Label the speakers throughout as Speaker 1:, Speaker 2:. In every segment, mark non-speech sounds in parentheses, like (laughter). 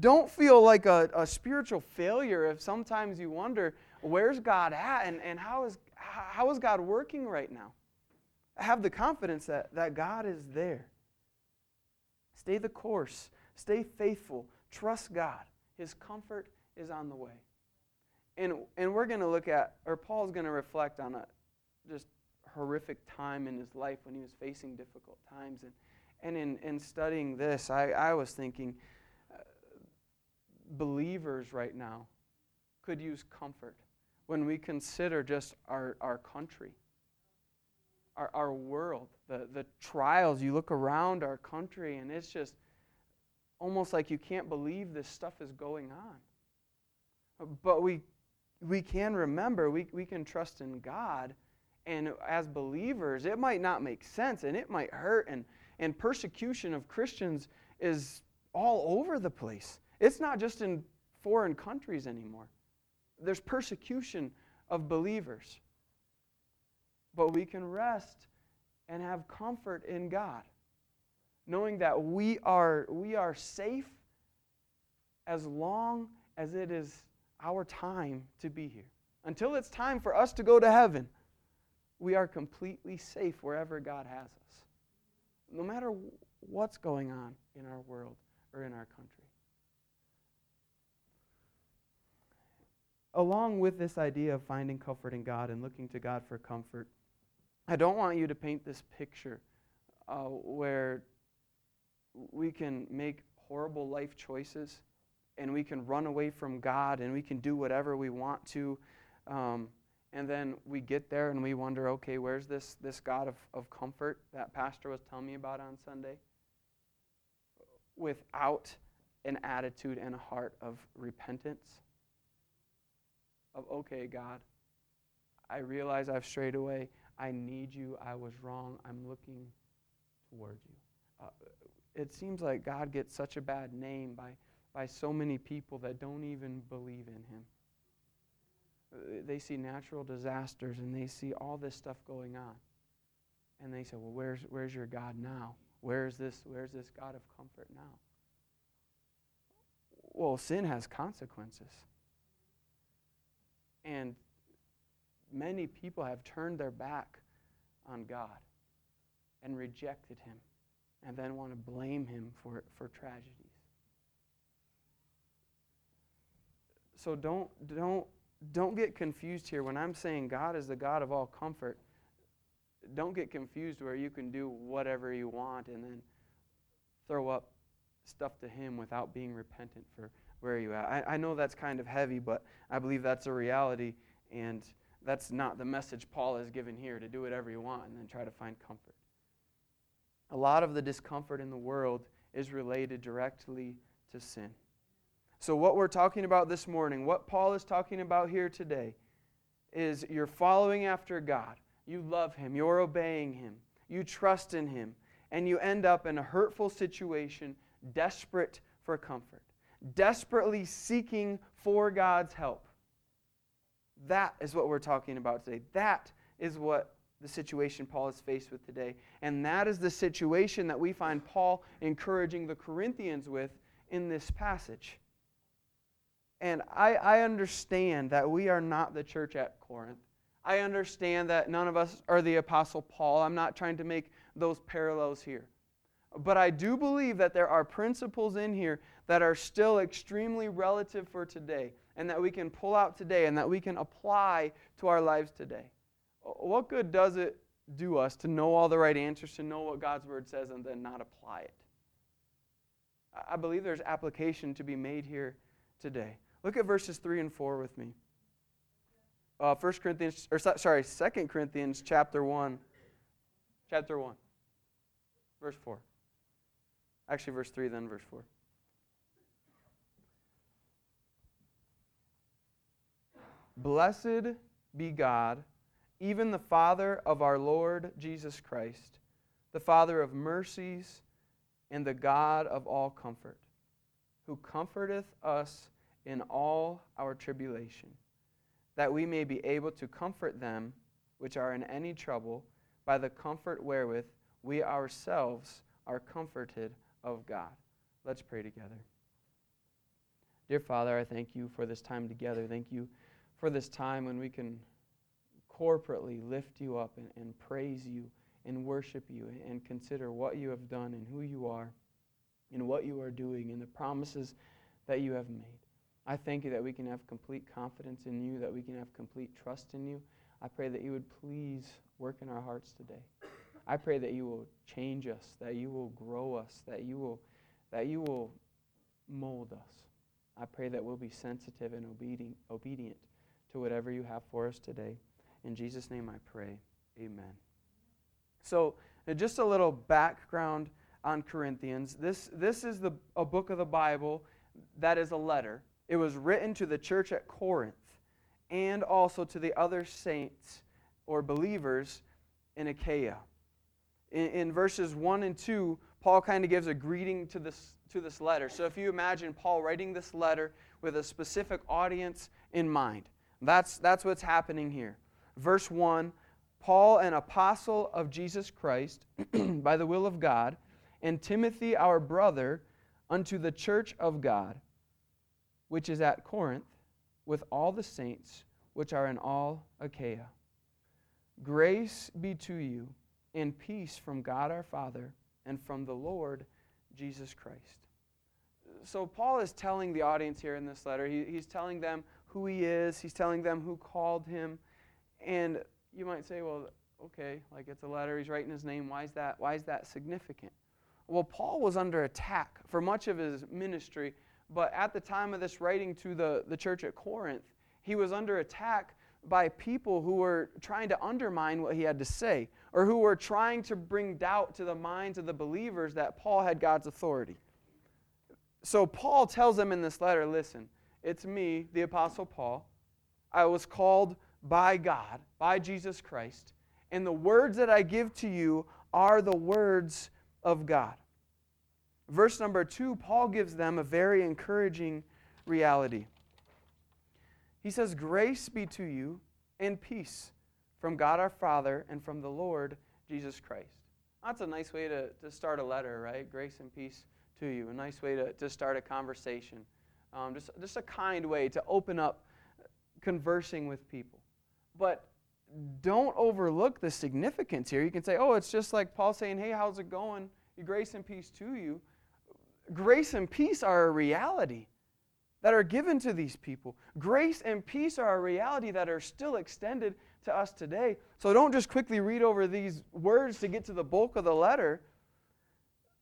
Speaker 1: don't feel like a, a spiritual failure if sometimes you wonder, where's God at and, and how, is, how is God working right now? Have the confidence that, that God is there. Stay the course, stay faithful, trust God. His comfort is on the way. And, and we're going to look at, or Paul's going to reflect on a just horrific time in his life when he was facing difficult times. And, and in, in studying this, I, I was thinking believers right now could use comfort when we consider just our, our country, our, our world, the, the trials. You look around our country, and it's just almost like you can't believe this stuff is going on. But we, we can remember, we, we can trust in God. And as believers, it might not make sense and it might hurt. And, and persecution of Christians is all over the place. It's not just in foreign countries anymore, there's persecution of believers. But we can rest and have comfort in God knowing that we are, we are safe as long as it is our time to be here. Until it's time for us to go to heaven, we are completely safe wherever God has us, no matter what's going on in our world or in our country. Along with this idea of finding comfort in God and looking to God for comfort, I don't want you to paint this picture uh, where we can make horrible life choices and we can run away from God and we can do whatever we want to. Um, and then we get there and we wonder, okay, where's this, this God of, of comfort that Pastor was telling me about on Sunday? Without an attitude and a heart of repentance. Of, okay, God, I realize I've strayed away. I need you. I was wrong. I'm looking toward you. Uh, it seems like God gets such a bad name by, by so many people that don't even believe in Him. Uh, they see natural disasters and they see all this stuff going on. And they say, Well, where's, where's your God now? Where's this, where's this God of comfort now? Well, sin has consequences. And many people have turned their back on God and rejected Him and then want to blame him for, for tragedies. So don't, don't, don't get confused here. When I'm saying God is the God of all comfort, don't get confused where you can do whatever you want and then throw up stuff to Him without being repentant for where are you at. I, I know that's kind of heavy, but I believe that's a reality, and that's not the message Paul has given here to do whatever you want and then try to find comfort a lot of the discomfort in the world is related directly to sin. So, what we're talking about this morning, what Paul is talking about here today, is you're following after God. You love Him, you're obeying Him, you trust in Him, and you end up in a hurtful situation, desperate for comfort, desperately seeking for God's help. That is what we're talking about today. That is what the situation Paul is faced with today. And that is the situation that we find Paul encouraging the Corinthians with in this passage. And I, I understand that we are not the church at Corinth. I understand that none of us are the Apostle Paul. I'm not trying to make those parallels here. But I do believe that there are principles in here that are still extremely relative for today and that we can pull out today and that we can apply to our lives today what good does it do us to know all the right answers, to know what God's word says, and then not apply it? I believe there's application to be made here today. Look at verses 3 and 4 with me. Uh, 1 Corinthians, or sorry, 2 Corinthians chapter 1. Chapter 1. Verse 4. Actually, verse 3, then verse 4. Blessed be God even the Father of our Lord Jesus Christ, the Father of mercies and the God of all comfort, who comforteth us in all our tribulation, that we may be able to comfort them which are in any trouble by the comfort wherewith we ourselves are comforted of God. Let's pray together. Dear Father, I thank you for this time together. Thank you for this time when we can corporately lift you up and, and praise you and worship you and consider what you have done and who you are and what you are doing and the promises that you have made. I thank you that we can have complete confidence in you, that we can have complete trust in you. I pray that you would please work in our hearts today. I pray that you will change us, that you will grow us, that you will, that you will mold us. I pray that we'll be sensitive and obedient, obedient to whatever you have for us today. In Jesus' name I pray. Amen. So, uh, just a little background on Corinthians. This, this is the, a book of the Bible that is a letter. It was written to the church at Corinth and also to the other saints or believers in Achaia. In, in verses 1 and 2, Paul kind of gives a greeting to this, to this letter. So if you imagine Paul writing this letter with a specific audience in mind, that's, that's what's happening here. Verse 1 Paul, an apostle of Jesus Christ, (clears throat) by the will of God, and Timothy, our brother, unto the church of God, which is at Corinth, with all the saints which are in all Achaia. Grace be to you, and peace from God our Father and from the Lord Jesus Christ. So, Paul is telling the audience here in this letter, he, he's telling them who he is, he's telling them who called him, and you might say, well, okay, like it's a letter, he's writing his name. Why is that, why is that significant? Well, Paul was under attack for much of his ministry, but at the time of this writing to the, the church at Corinth, he was under attack by people who were trying to undermine what he had to say, or who were trying to bring doubt to the minds of the believers that Paul had God's authority. So Paul tells them in this letter listen, it's me, the Apostle Paul. I was called by God, by Jesus Christ, and the words that I give to you are the words of God. Verse number two, Paul gives them a very encouraging reality. He says, Grace be to you and peace from God our Father and from the Lord Jesus Christ. That's a nice way to, to start a letter, right? Grace and peace to you. A nice way to, to start a conversation. Um, just, just a kind way to open up conversing with people. But don't overlook the significance here. You can say, oh, it's just like Paul saying, hey, how's it going? Grace and peace to you. Grace and peace are a reality that are given to these people. Grace and peace are a reality that are still extended to us today. So don't just quickly read over these words to get to the bulk of the letter.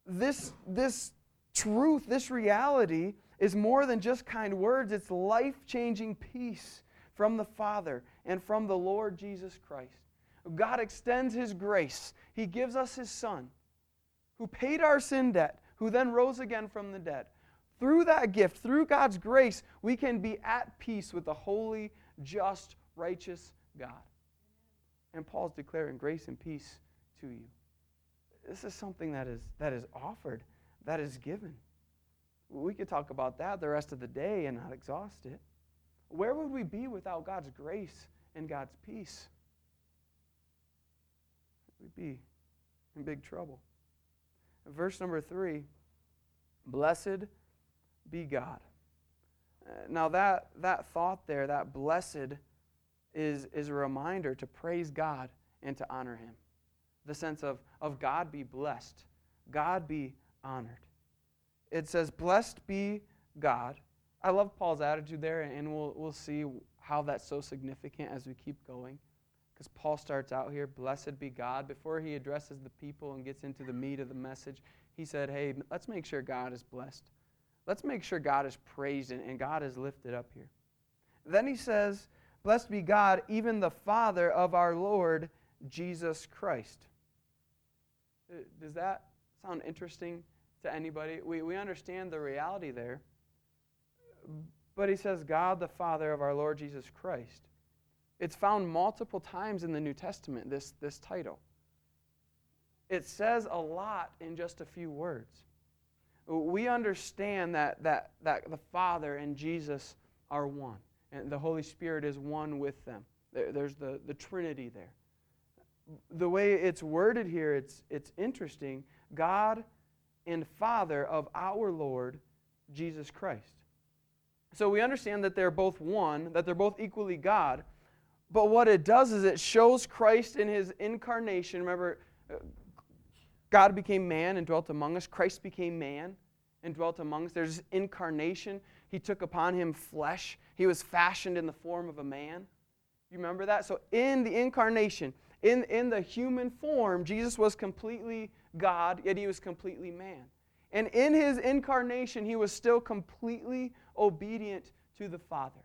Speaker 1: This, this truth, this reality, is more than just kind words, it's life changing peace from the Father and from the Lord Jesus Christ. God extends His grace. He gives us His Son, who paid our sin debt, who then rose again from the dead. Through that gift, through God's grace, we can be at peace with the holy, just, righteous God. And Paul's declaring grace and peace to you. This is something that is, that is offered, that is given. We could talk about that the rest of the day and not exhaust it. Where would we be without God's grace and God's peace? We'd be in big trouble. Verse number three Blessed be God. Uh, now, that, that thought there, that blessed, is, is a reminder to praise God and to honor Him. The sense of, of God be blessed, God be honored. It says, Blessed be God. I love Paul's attitude there, and we'll, we'll see how that's so significant as we keep going. Because Paul starts out here, Blessed be God. Before he addresses the people and gets into the meat of the message, he said, Hey, let's make sure God is blessed. Let's make sure God is praised and God is lifted up here. Then he says, Blessed be God, even the Father of our Lord Jesus Christ. Uh, does that sound interesting to anybody? We, we understand the reality there. But he says, God the Father of our Lord Jesus Christ. It's found multiple times in the New Testament, this, this title. It says a lot in just a few words we understand that, that, that the Father and Jesus are one, and the Holy Spirit is one with them. There, there's the, the Trinity there. The way it's worded here, it's, it's interesting. God and Father of our Lord Jesus Christ. So we understand that they're both one, that they're both equally God. But what it does is it shows Christ in his incarnation. Remember, uh, God became man and dwelt among us. Christ became man and dwelt among us. There's incarnation. He took upon him flesh. He was fashioned in the form of a man. You remember that? So in the incarnation, in, in the human form, Jesus was completely God, yet he was completely man. And in his incarnation, he was still completely obedient to the Father.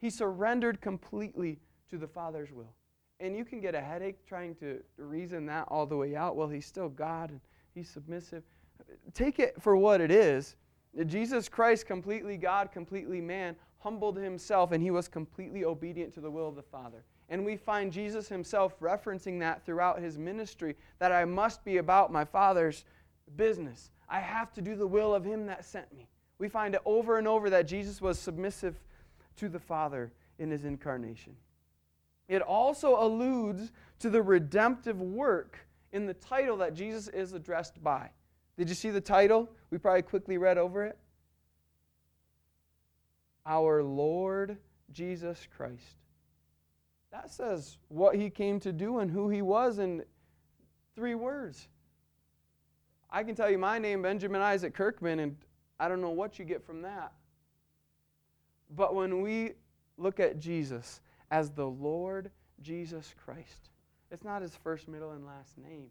Speaker 1: He surrendered completely to the Father's will. And you can get a headache trying to reason that all the way out. Well, he's still God and he's submissive. Take it for what it is. Jesus Christ, completely God, completely man, humbled himself and he was completely obedient to the will of the Father. And we find Jesus himself referencing that throughout his ministry that I must be about my Father's business. I have to do the will of him that sent me. We find it over and over that Jesus was submissive to the Father in his incarnation. It also alludes to the redemptive work in the title that Jesus is addressed by. Did you see the title? We probably quickly read over it. Our Lord Jesus Christ. That says what he came to do and who he was in three words. I can tell you my name, Benjamin Isaac Kirkman, and I don't know what you get from that. But when we look at Jesus as the Lord Jesus Christ, it's not his first, middle, and last name.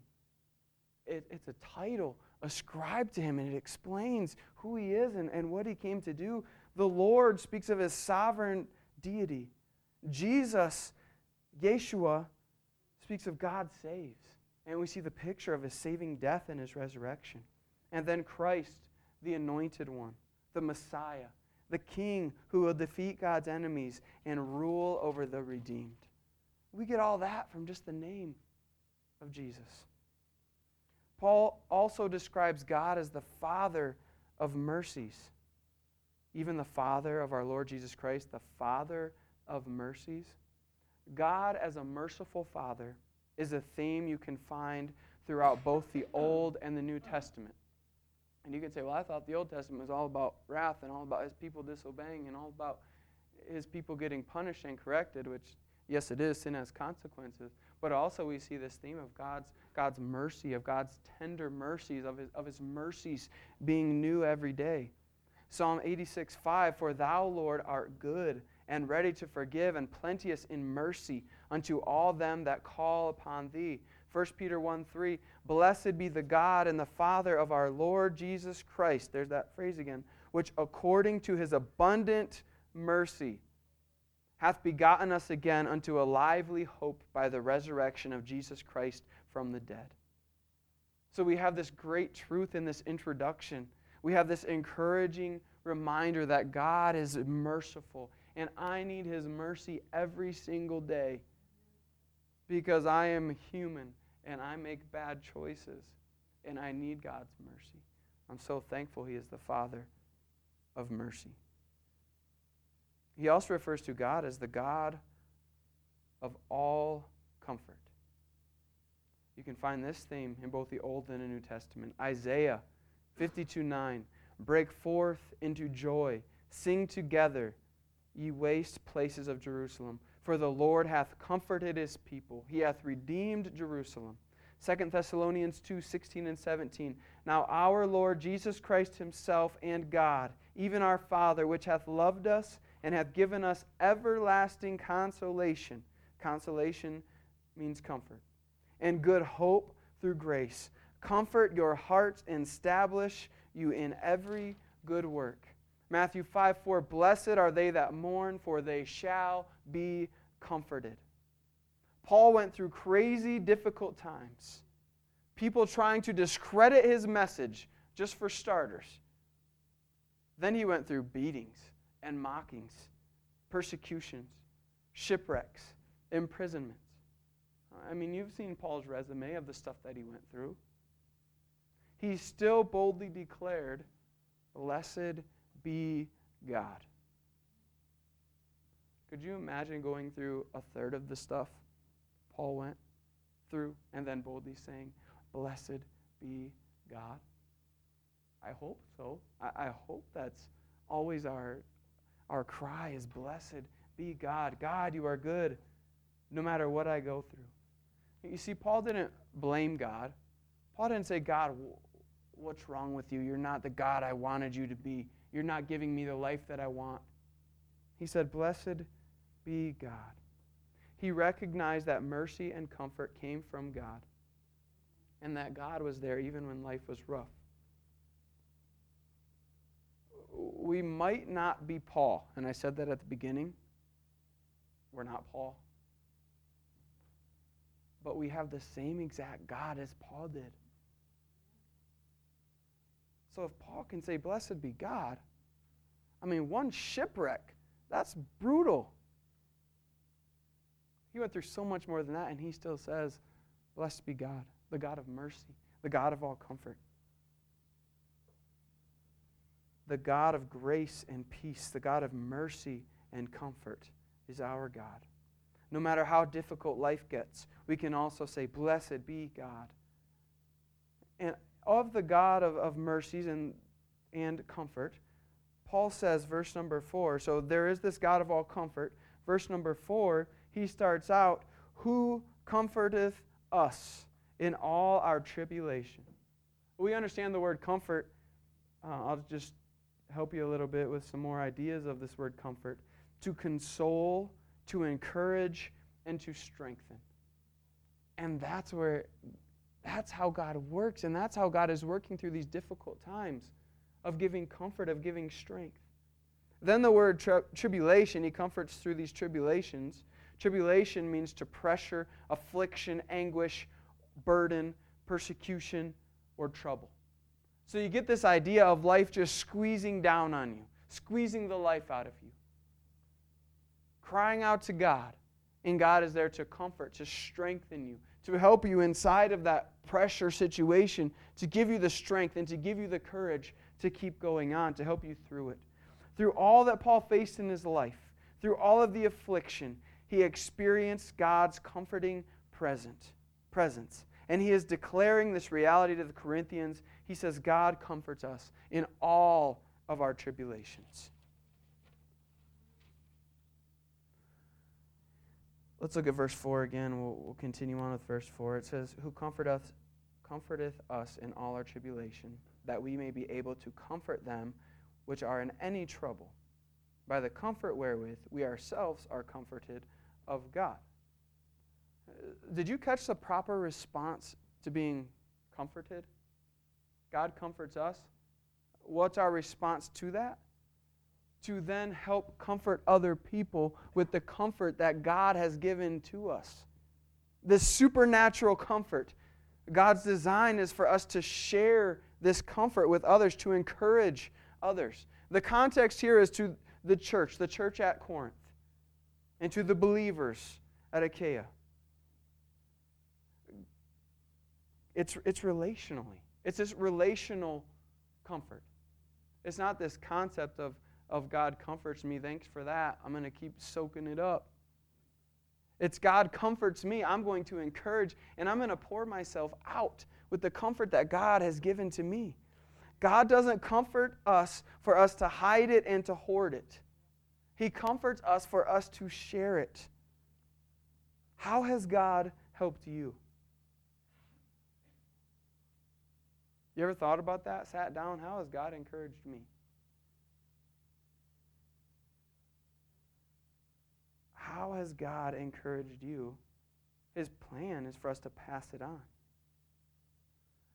Speaker 1: It, it's a title ascribed to him, and it explains who he is and, and what he came to do. The Lord speaks of his sovereign deity. Jesus Yeshua speaks of God saves. And we see the picture of his saving death and his resurrection. And then Christ, the anointed one, the Messiah, the King who will defeat God's enemies and rule over the redeemed. We get all that from just the name of Jesus. Paul also describes God as the Father of mercies. Even the Father of our Lord Jesus Christ, the Father of mercies. God as a merciful Father is a theme you can find throughout both the Old and the New Testament. And you can say, well, I thought the Old Testament was all about wrath and all about his people disobeying and all about his people getting punished and corrected, which, yes, it is. Sin has consequences. But also, we see this theme of God's, God's mercy, of God's tender mercies, of his, of his mercies being new every day. Psalm 86 5 For thou, Lord, art good and ready to forgive, and plenteous in mercy unto all them that call upon thee. 1 Peter 1 3, Blessed be the God and the Father of our Lord Jesus Christ. There's that phrase again, which according to his abundant mercy hath begotten us again unto a lively hope by the resurrection of Jesus Christ from the dead. So we have this great truth in this introduction. We have this encouraging reminder that God is merciful and I need His mercy every single day because I am human and I make bad choices and I need God's mercy. I'm so thankful He is the Father of mercy. He also refers to God as the God of all comfort. You can find this theme in both the Old and the New Testament. Isaiah 52 9. Break forth into joy, sing together ye waste places of Jerusalem. For the Lord hath comforted his people, he hath redeemed Jerusalem. 2 Thessalonians 2 16 and 17. Now our Lord Jesus Christ himself and God, even our Father, which hath loved us and hath given us everlasting consolation. Consolation means comfort. And good hope through grace. Comfort your hearts and establish you in every good work. Matthew 5 4 Blessed are they that mourn, for they shall be comforted. Paul went through crazy, difficult times. People trying to discredit his message, just for starters. Then he went through beatings and mockings, persecutions, shipwrecks, imprisonments. I mean, you've seen Paul's resume of the stuff that he went through. He still boldly declared, Blessed be God. Could you imagine going through a third of the stuff Paul went through and then boldly saying, Blessed be God? I hope so. I, I hope that's always our, our cry is, Blessed be God. God, you are good no matter what I go through. You see, Paul didn't blame God. Paul didn't say, God, what's wrong with you? You're not the God I wanted you to be. You're not giving me the life that I want. He said, Blessed be God. He recognized that mercy and comfort came from God and that God was there even when life was rough. We might not be Paul, and I said that at the beginning. We're not Paul. But we have the same exact God as Paul did. So if Paul can say, Blessed be God, I mean, one shipwreck, that's brutal. He went through so much more than that, and he still says, Blessed be God, the God of mercy, the God of all comfort, the God of grace and peace, the God of mercy and comfort is our God. No matter how difficult life gets, we can also say, Blessed be God. And of the God of, of mercies and, and comfort, Paul says, verse number four, so there is this God of all comfort. Verse number four, he starts out, Who comforteth us in all our tribulation? We understand the word comfort. Uh, I'll just help you a little bit with some more ideas of this word comfort. To console, to encourage, and to strengthen. And that's where that's how God works, and that's how God is working through these difficult times of giving comfort, of giving strength. Then the word tri- tribulation, he comforts through these tribulations. Tribulation means to pressure, affliction, anguish, burden, persecution, or trouble. So you get this idea of life just squeezing down on you, squeezing the life out of you. Crying out to God, and God is there to comfort, to strengthen you, to help you inside of that pressure situation, to give you the strength and to give you the courage to keep going on, to help you through it. Through all that Paul faced in his life, through all of the affliction, he experienced God's comforting present, presence. And he is declaring this reality to the Corinthians. He says, God comforts us in all of our tribulations. Let's look at verse 4 again. We'll, we'll continue on with verse 4. It says, Who comforteth, comforteth us in all our tribulation, that we may be able to comfort them which are in any trouble, by the comfort wherewith we ourselves are comforted of God. Uh, did you catch the proper response to being comforted? God comforts us. What's our response to that? To then help comfort other people with the comfort that God has given to us. This supernatural comfort. God's design is for us to share this comfort with others, to encourage others. The context here is to the church, the church at Corinth, and to the believers at Achaia. It's, it's relationally, it's this relational comfort. It's not this concept of of God comforts me. Thanks for that. I'm going to keep soaking it up. It's God comforts me. I'm going to encourage and I'm going to pour myself out with the comfort that God has given to me. God doesn't comfort us for us to hide it and to hoard it. He comforts us for us to share it. How has God helped you? You ever thought about that? Sat down? How has God encouraged me? How has God encouraged you? His plan is for us to pass it on.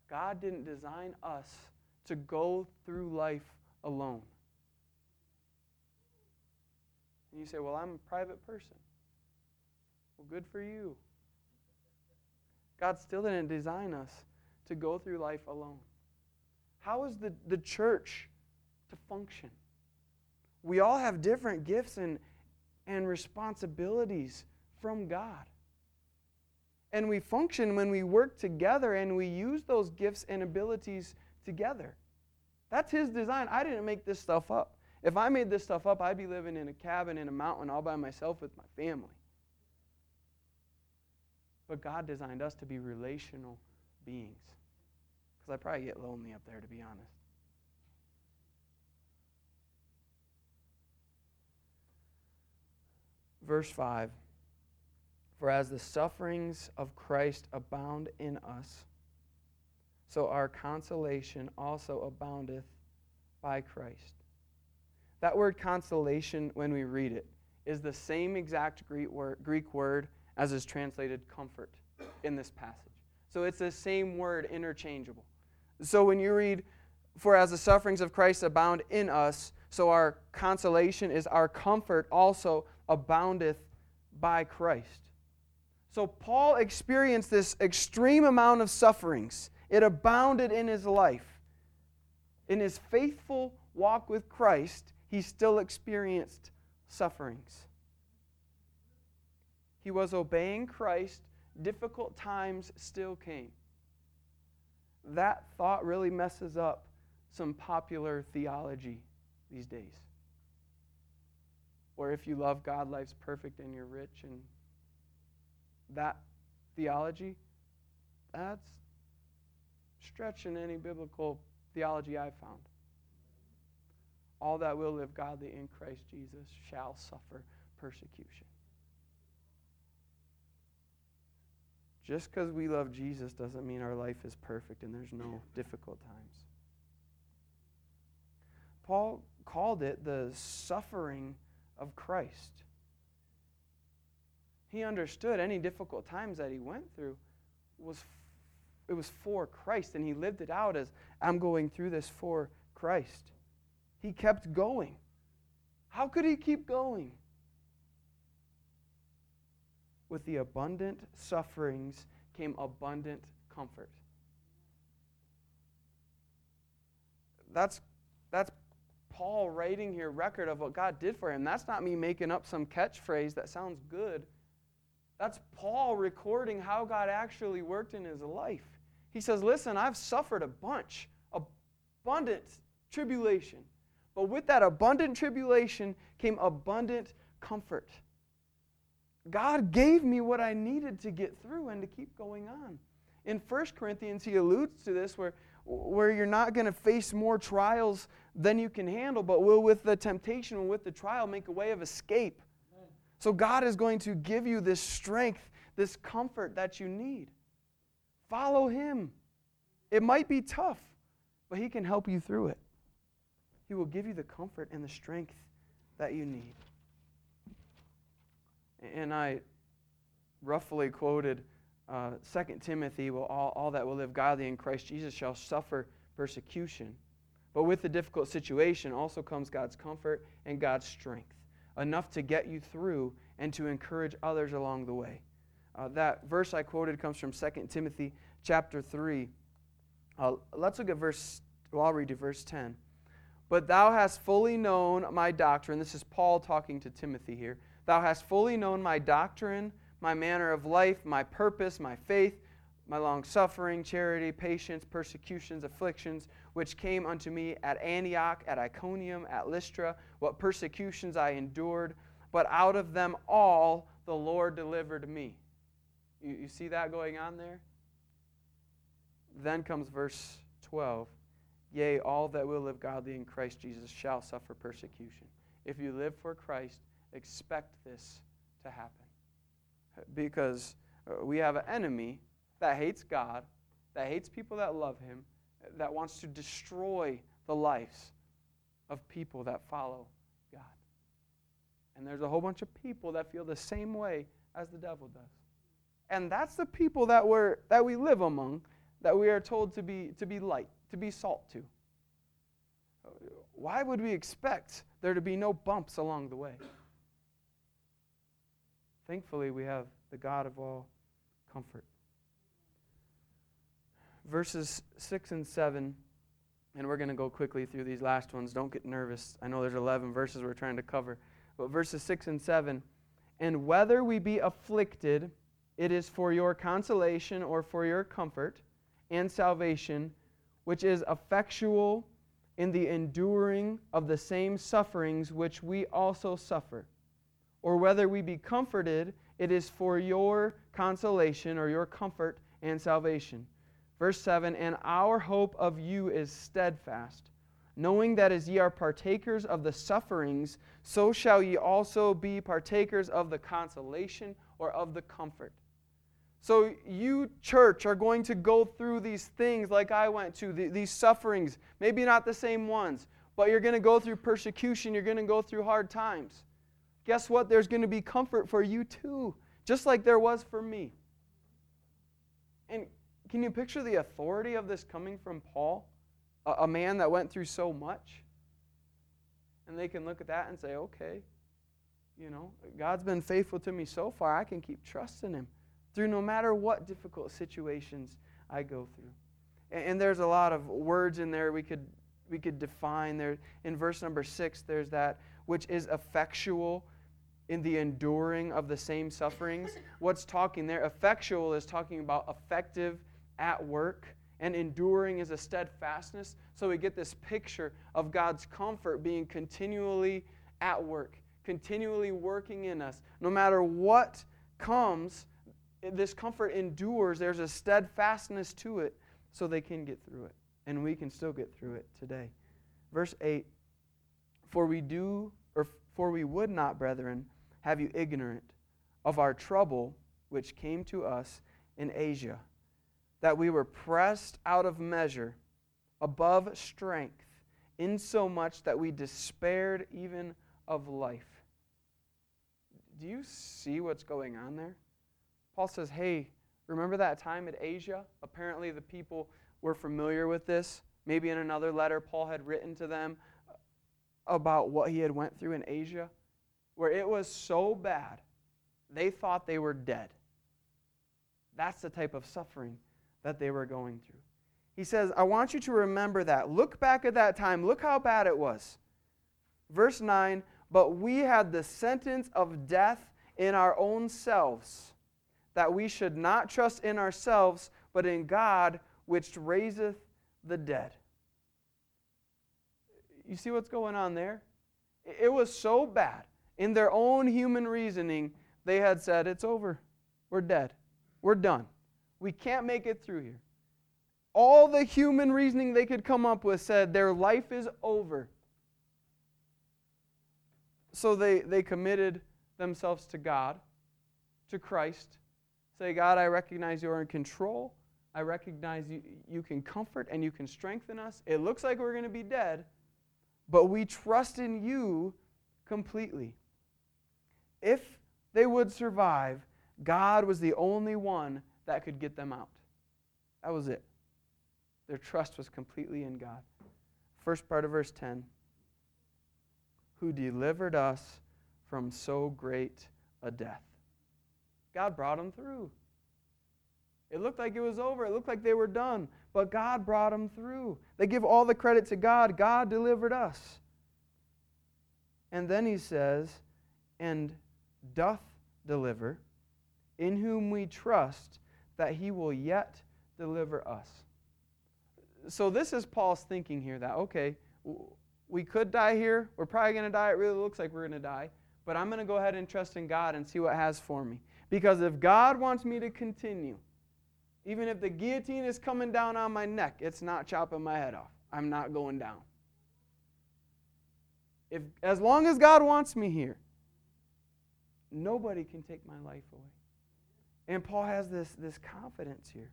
Speaker 1: God didn't design us to go through life alone. And you say, Well, I'm a private person. Well, good for you. God still didn't design us to go through life alone. How is the, the church to function? We all have different gifts and, and responsibilities from God. And we function when we work together and we use those gifts and abilities together. That's His design. I didn't make this stuff up. If I made this stuff up, I'd be living in a cabin in a mountain all by myself with my family. But God designed us to be relational beings. Because I'd probably get lonely up there, to be honest. Verse 5 For as the sufferings of Christ abound in us, so our consolation also aboundeth by Christ. That word consolation, when we read it, is the same exact Greek word, as is translated comfort in this passage. So it's the same word interchangeable. So when you read, For as the sufferings of Christ abound in us, so our consolation is our comfort also aboundeth by Christ. So Paul experienced this extreme amount of sufferings. It abounded in his life. In his faithful walk with Christ, he still experienced sufferings. He was obeying Christ, difficult times still came. That thought really messes up some popular theology these days. Or if you love God, life's perfect and you're rich, and that theology, that's stretching any biblical theology I've found. All that will live godly in Christ Jesus shall suffer persecution. Just because we love Jesus doesn't mean our life is perfect and there's no difficult times. Paul called it the suffering of Christ. He understood any difficult times that he went through was it was for Christ and he lived it out as I'm going through this for Christ. He kept going. How could he keep going? With the abundant sufferings came abundant comfort. That's, that's Paul writing here record of what God did for him. That's not me making up some catchphrase that sounds good. That's Paul recording how God actually worked in his life. He says, Listen, I've suffered a bunch, abundant tribulation. But with that abundant tribulation came abundant comfort. God gave me what I needed to get through and to keep going on. In 1 Corinthians, he alludes to this where, where you're not going to face more trials than you can handle, but will, with the temptation and with the trial, make a way of escape. So, God is going to give you this strength, this comfort that you need. Follow Him. It might be tough, but He can help you through it. He will give you the comfort and the strength that you need. And I roughly quoted uh, 2 Timothy, all, all that will live godly in Christ Jesus shall suffer persecution. But with the difficult situation also comes God's comfort and God's strength, enough to get you through and to encourage others along the way. Uh, that verse I quoted comes from 2 Timothy chapter 3. Uh, let's look at verse, well, I'll read you verse 10. But thou hast fully known my doctrine. This is Paul talking to Timothy here. Thou hast fully known my doctrine, my manner of life, my purpose, my faith, my long suffering, charity, patience, persecutions, afflictions, which came unto me at Antioch, at Iconium, at Lystra, what persecutions I endured, but out of them all the Lord delivered me. You, you see that going on there? Then comes verse 12. Yea, all that will live godly in Christ Jesus shall suffer persecution. If you live for Christ, expect this to happen. Because uh, we have an enemy that hates God, that hates people that love Him, that wants to destroy the lives of people that follow God. And there's a whole bunch of people that feel the same way as the devil does. And that's the people that, we're, that we live among, that we are told to be, to be light, to be salt to. Why would we expect there to be no bumps along the way? Thankfully, we have the God of all comfort. Verses 6 and 7, and we're going to go quickly through these last ones. Don't get nervous. I know there's 11 verses we're trying to cover. But verses 6 and 7, and whether we be afflicted, it is for your consolation or for your comfort and salvation, which is effectual in the enduring of the same sufferings which we also suffer or whether we be comforted, it is for your consolation or your comfort and salvation. Verse 7 And our hope of you is steadfast, knowing that as ye are partakers of the sufferings, so shall ye also be partakers of the consolation or of the comfort. So, you, church, are going to go through these things like I went to, these sufferings, maybe not the same ones, but you're going to go through persecution, you're going to go through hard times. Guess what? There's going to be comfort for you too, just like there was for me. And can you picture the authority of this coming from Paul, a, a man that went through so much? And they can look at that and say, okay, you know, God's been faithful to me so far, I can keep trusting Him through no matter what difficult situations I go through. And, and there's a lot of words in there we could we could define there in verse number six there's that which is effectual in the enduring of the same sufferings (laughs) what's talking there effectual is talking about effective at work, and enduring is a steadfastness. So we get this picture of God's comfort being continually at work, continually working in us. No matter what comes, this comfort endures. There's a steadfastness to it so they can get through it. And we can still get through it today. Verse 8 For we do, or for we would not, brethren, have you ignorant of our trouble which came to us in Asia that we were pressed out of measure, above strength, insomuch that we despaired even of life. Do you see what's going on there? Paul says, Hey, remember that time at Asia? Apparently, the people were familiar with this. Maybe in another letter, Paul had written to them about what he had went through in Asia, where it was so bad, they thought they were dead. That's the type of suffering that they were going through. He says, I want you to remember that. Look back at that time. Look how bad it was. Verse 9, but we had the sentence of death in our own selves, that we should not trust in ourselves, but in God which raiseth the dead. You see what's going on there? It was so bad. In their own human reasoning, they had said, It's over. We're dead. We're done. We can't make it through here. All the human reasoning they could come up with said their life is over. So they, they committed themselves to God, to Christ. Say, God, I recognize you're in control. I recognize you, you can comfort and you can strengthen us. It looks like we're going to be dead, but we trust in you completely. If they would survive, God was the only one that could get them out. That was it. Their trust was completely in God. First part of verse 10 Who delivered us from so great a death. God brought them through. It looked like it was over. It looked like they were done. But God brought them through. They give all the credit to God. God delivered us. And then he says, and doth deliver, in whom we trust that he will yet deliver us. So, this is Paul's thinking here that, okay, we could die here. We're probably going to die. It really looks like we're going to die. But I'm going to go ahead and trust in God and see what has for me. Because if God wants me to continue, even if the guillotine is coming down on my neck, it's not chopping my head off. I'm not going down. If, as long as God wants me here, nobody can take my life away. And Paul has this, this confidence here.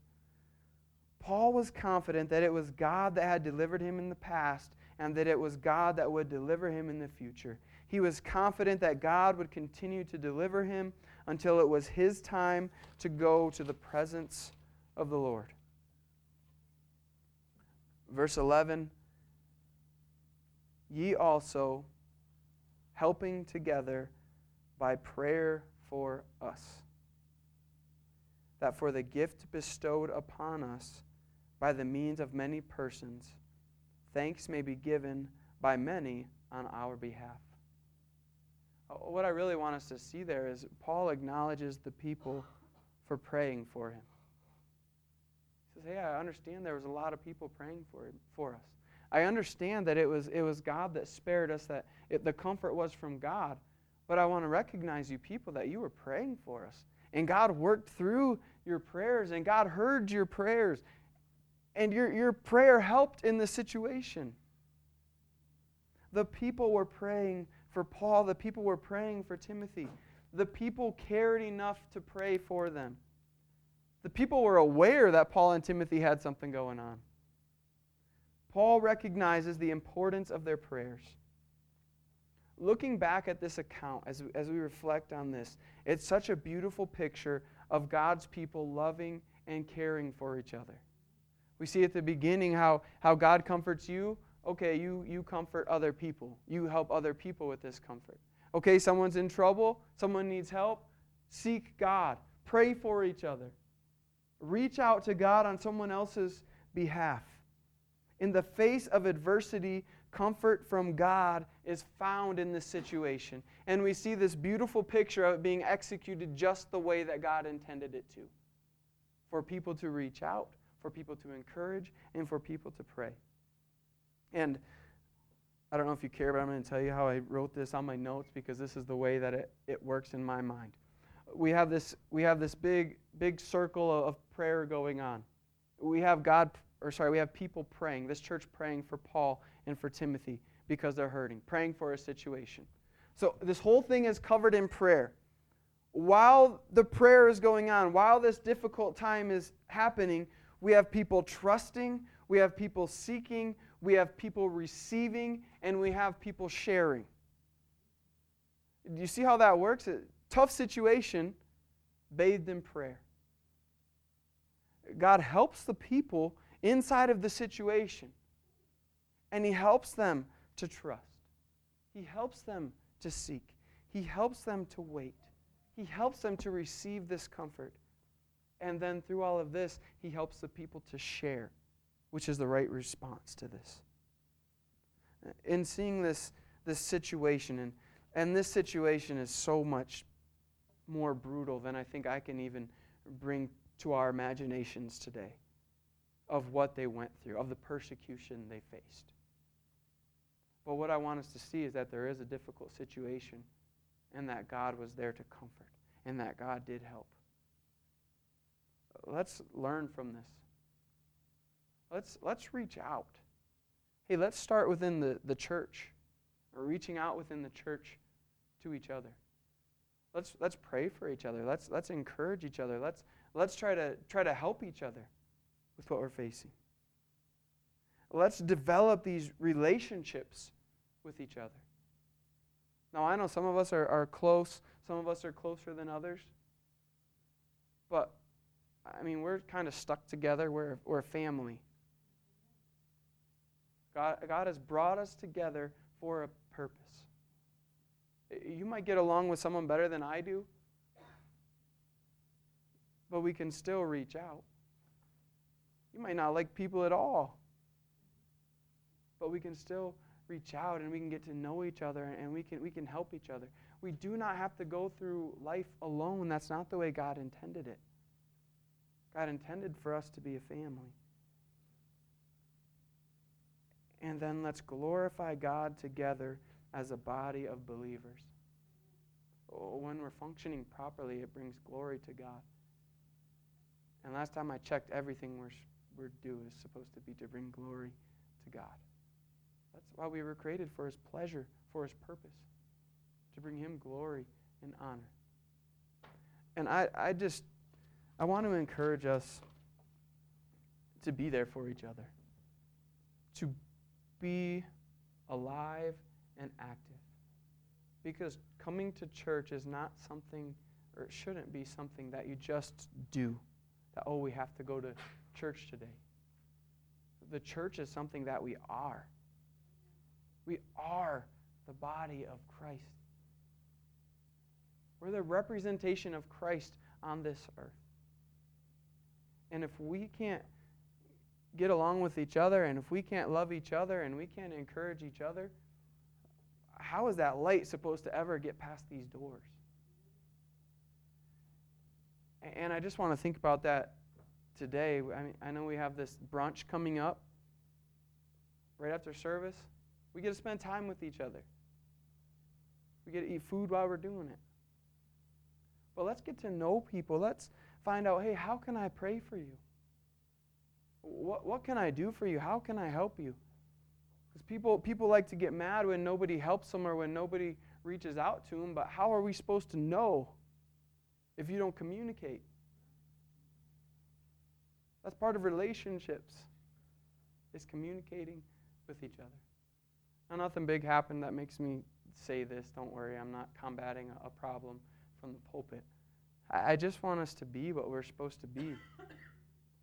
Speaker 1: Paul was confident that it was God that had delivered him in the past and that it was God that would deliver him in the future. He was confident that God would continue to deliver him until it was his time to go to the presence of the Lord. Verse 11 Ye also, helping together by prayer for us that for the gift bestowed upon us by the means of many persons, thanks may be given by many on our behalf. Uh, what I really want us to see there is Paul acknowledges the people for praying for him. He says, Hey, I understand there was a lot of people praying for, him, for us. I understand that it was, it was God that spared us, that it, the comfort was from God. But I want to recognize you people that you were praying for us. And God worked through your prayers, and God heard your prayers. And your, your prayer helped in the situation. The people were praying for Paul, the people were praying for Timothy. The people cared enough to pray for them. The people were aware that Paul and Timothy had something going on. Paul recognizes the importance of their prayers. Looking back at this account as, as we reflect on this, it's such a beautiful picture of God's people loving and caring for each other. We see at the beginning how, how God comforts you. Okay, you, you comfort other people. You help other people with this comfort. Okay, someone's in trouble, someone needs help. Seek God. Pray for each other. Reach out to God on someone else's behalf. In the face of adversity, comfort from God is found in this situation. And we see this beautiful picture of it being executed just the way that God intended it to for people to reach out, for people to encourage, and for people to pray. And I don't know if you care, but I'm going to tell you how I wrote this on my notes because this is the way that it, it works in my mind we have this we have this big big circle of prayer going on. We have God or sorry, we have people praying, this church praying for Paul and for Timothy because they're hurting, praying for a situation. So this whole thing is covered in prayer. While the prayer is going on, while this difficult time is happening, we have people trusting, we have people seeking, we have people receiving, and we have people sharing. Do you see how that works? A tough situation, bathed in prayer. God helps the people inside of the situation, and He helps them to trust. He helps them to seek. He helps them to wait. He helps them to receive this comfort. And then through all of this, He helps the people to share, which is the right response to this. In seeing this, this situation, and, and this situation is so much more brutal than I think I can even bring to our imaginations today of what they went through, of the persecution they faced. But what I want us to see is that there is a difficult situation and that God was there to comfort and that God did help. Let's learn from this. Let's, let's reach out. Hey, let's start within the, the church, or reaching out within the church to each other. Let's, let's pray for each other. Let's, let's encourage each other. Let's, let's try, to, try to help each other with what we're facing. Let's develop these relationships with each other. Now, I know some of us are, are close, some of us are closer than others. But, I mean, we're kind of stuck together. We're, we're a family. God, God has brought us together for a purpose. You might get along with someone better than I do, but we can still reach out. You might not like people at all, but we can still reach out and we can get to know each other and we can, we can help each other. We do not have to go through life alone. That's not the way God intended it. God intended for us to be a family. And then let's glorify God together as a body of believers. Oh, when we're functioning properly, it brings glory to God. And last time I checked, everything we're, we're due is supposed to be to bring glory to God. That's why we were created for His pleasure, for His purpose, to bring Him glory and honor. And I, I just, I want to encourage us to be there for each other, to be alive and active. Because coming to church is not something, or it shouldn't be something that you just do. That, oh, we have to go to church today. The church is something that we are. We are the body of Christ. We're the representation of Christ on this earth. And if we can't get along with each other, and if we can't love each other, and we can't encourage each other, how is that light supposed to ever get past these doors? And I just want to think about that today. I, mean, I know we have this brunch coming up right after service. We get to spend time with each other. We get to eat food while we're doing it. But let's get to know people. Let's find out hey, how can I pray for you? What, what can I do for you? How can I help you? Because people, people like to get mad when nobody helps them or when nobody reaches out to them, but how are we supposed to know if you don't communicate? That's part of relationships, is communicating with each other. Now, nothing big happened that makes me say this. Don't worry, I'm not combating a, problem from the pulpit. I, I just want us to be what we're supposed to be. (coughs)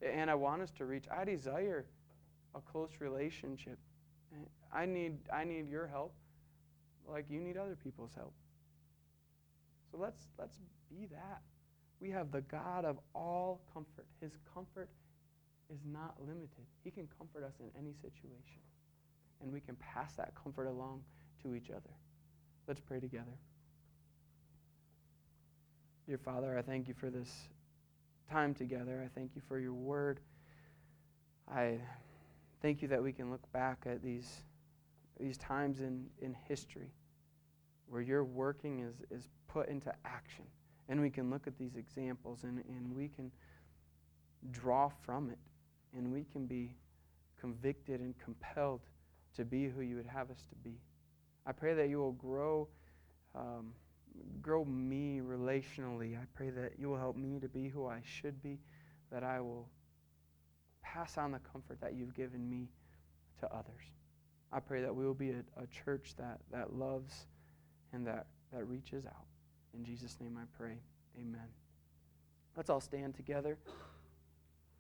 Speaker 1: And I want us to reach. I desire a close relationship. I need, I need your help like you need other people's help. So let's, let's be that. We have the God of all comfort. His comfort is not limited. He can comfort us in any situation. And we can pass that comfort along to each other. Let's pray together. Dear Father, I thank you for this time together. I thank you for your word. I thank you that we can look back at these, these times in, in history where your working is, is put into action. And we can look at these examples and, and we can draw from it. And we can be convicted and compelled to be who you would have us to be. I pray that you will grow, um, grow me relationally. I pray that you will help me to be who I should be, that I will pass on the comfort that you've given me to others. I pray that we will be a, a church that, that loves and that, that reaches out. In Jesus' name I pray. Amen. Let's all stand together.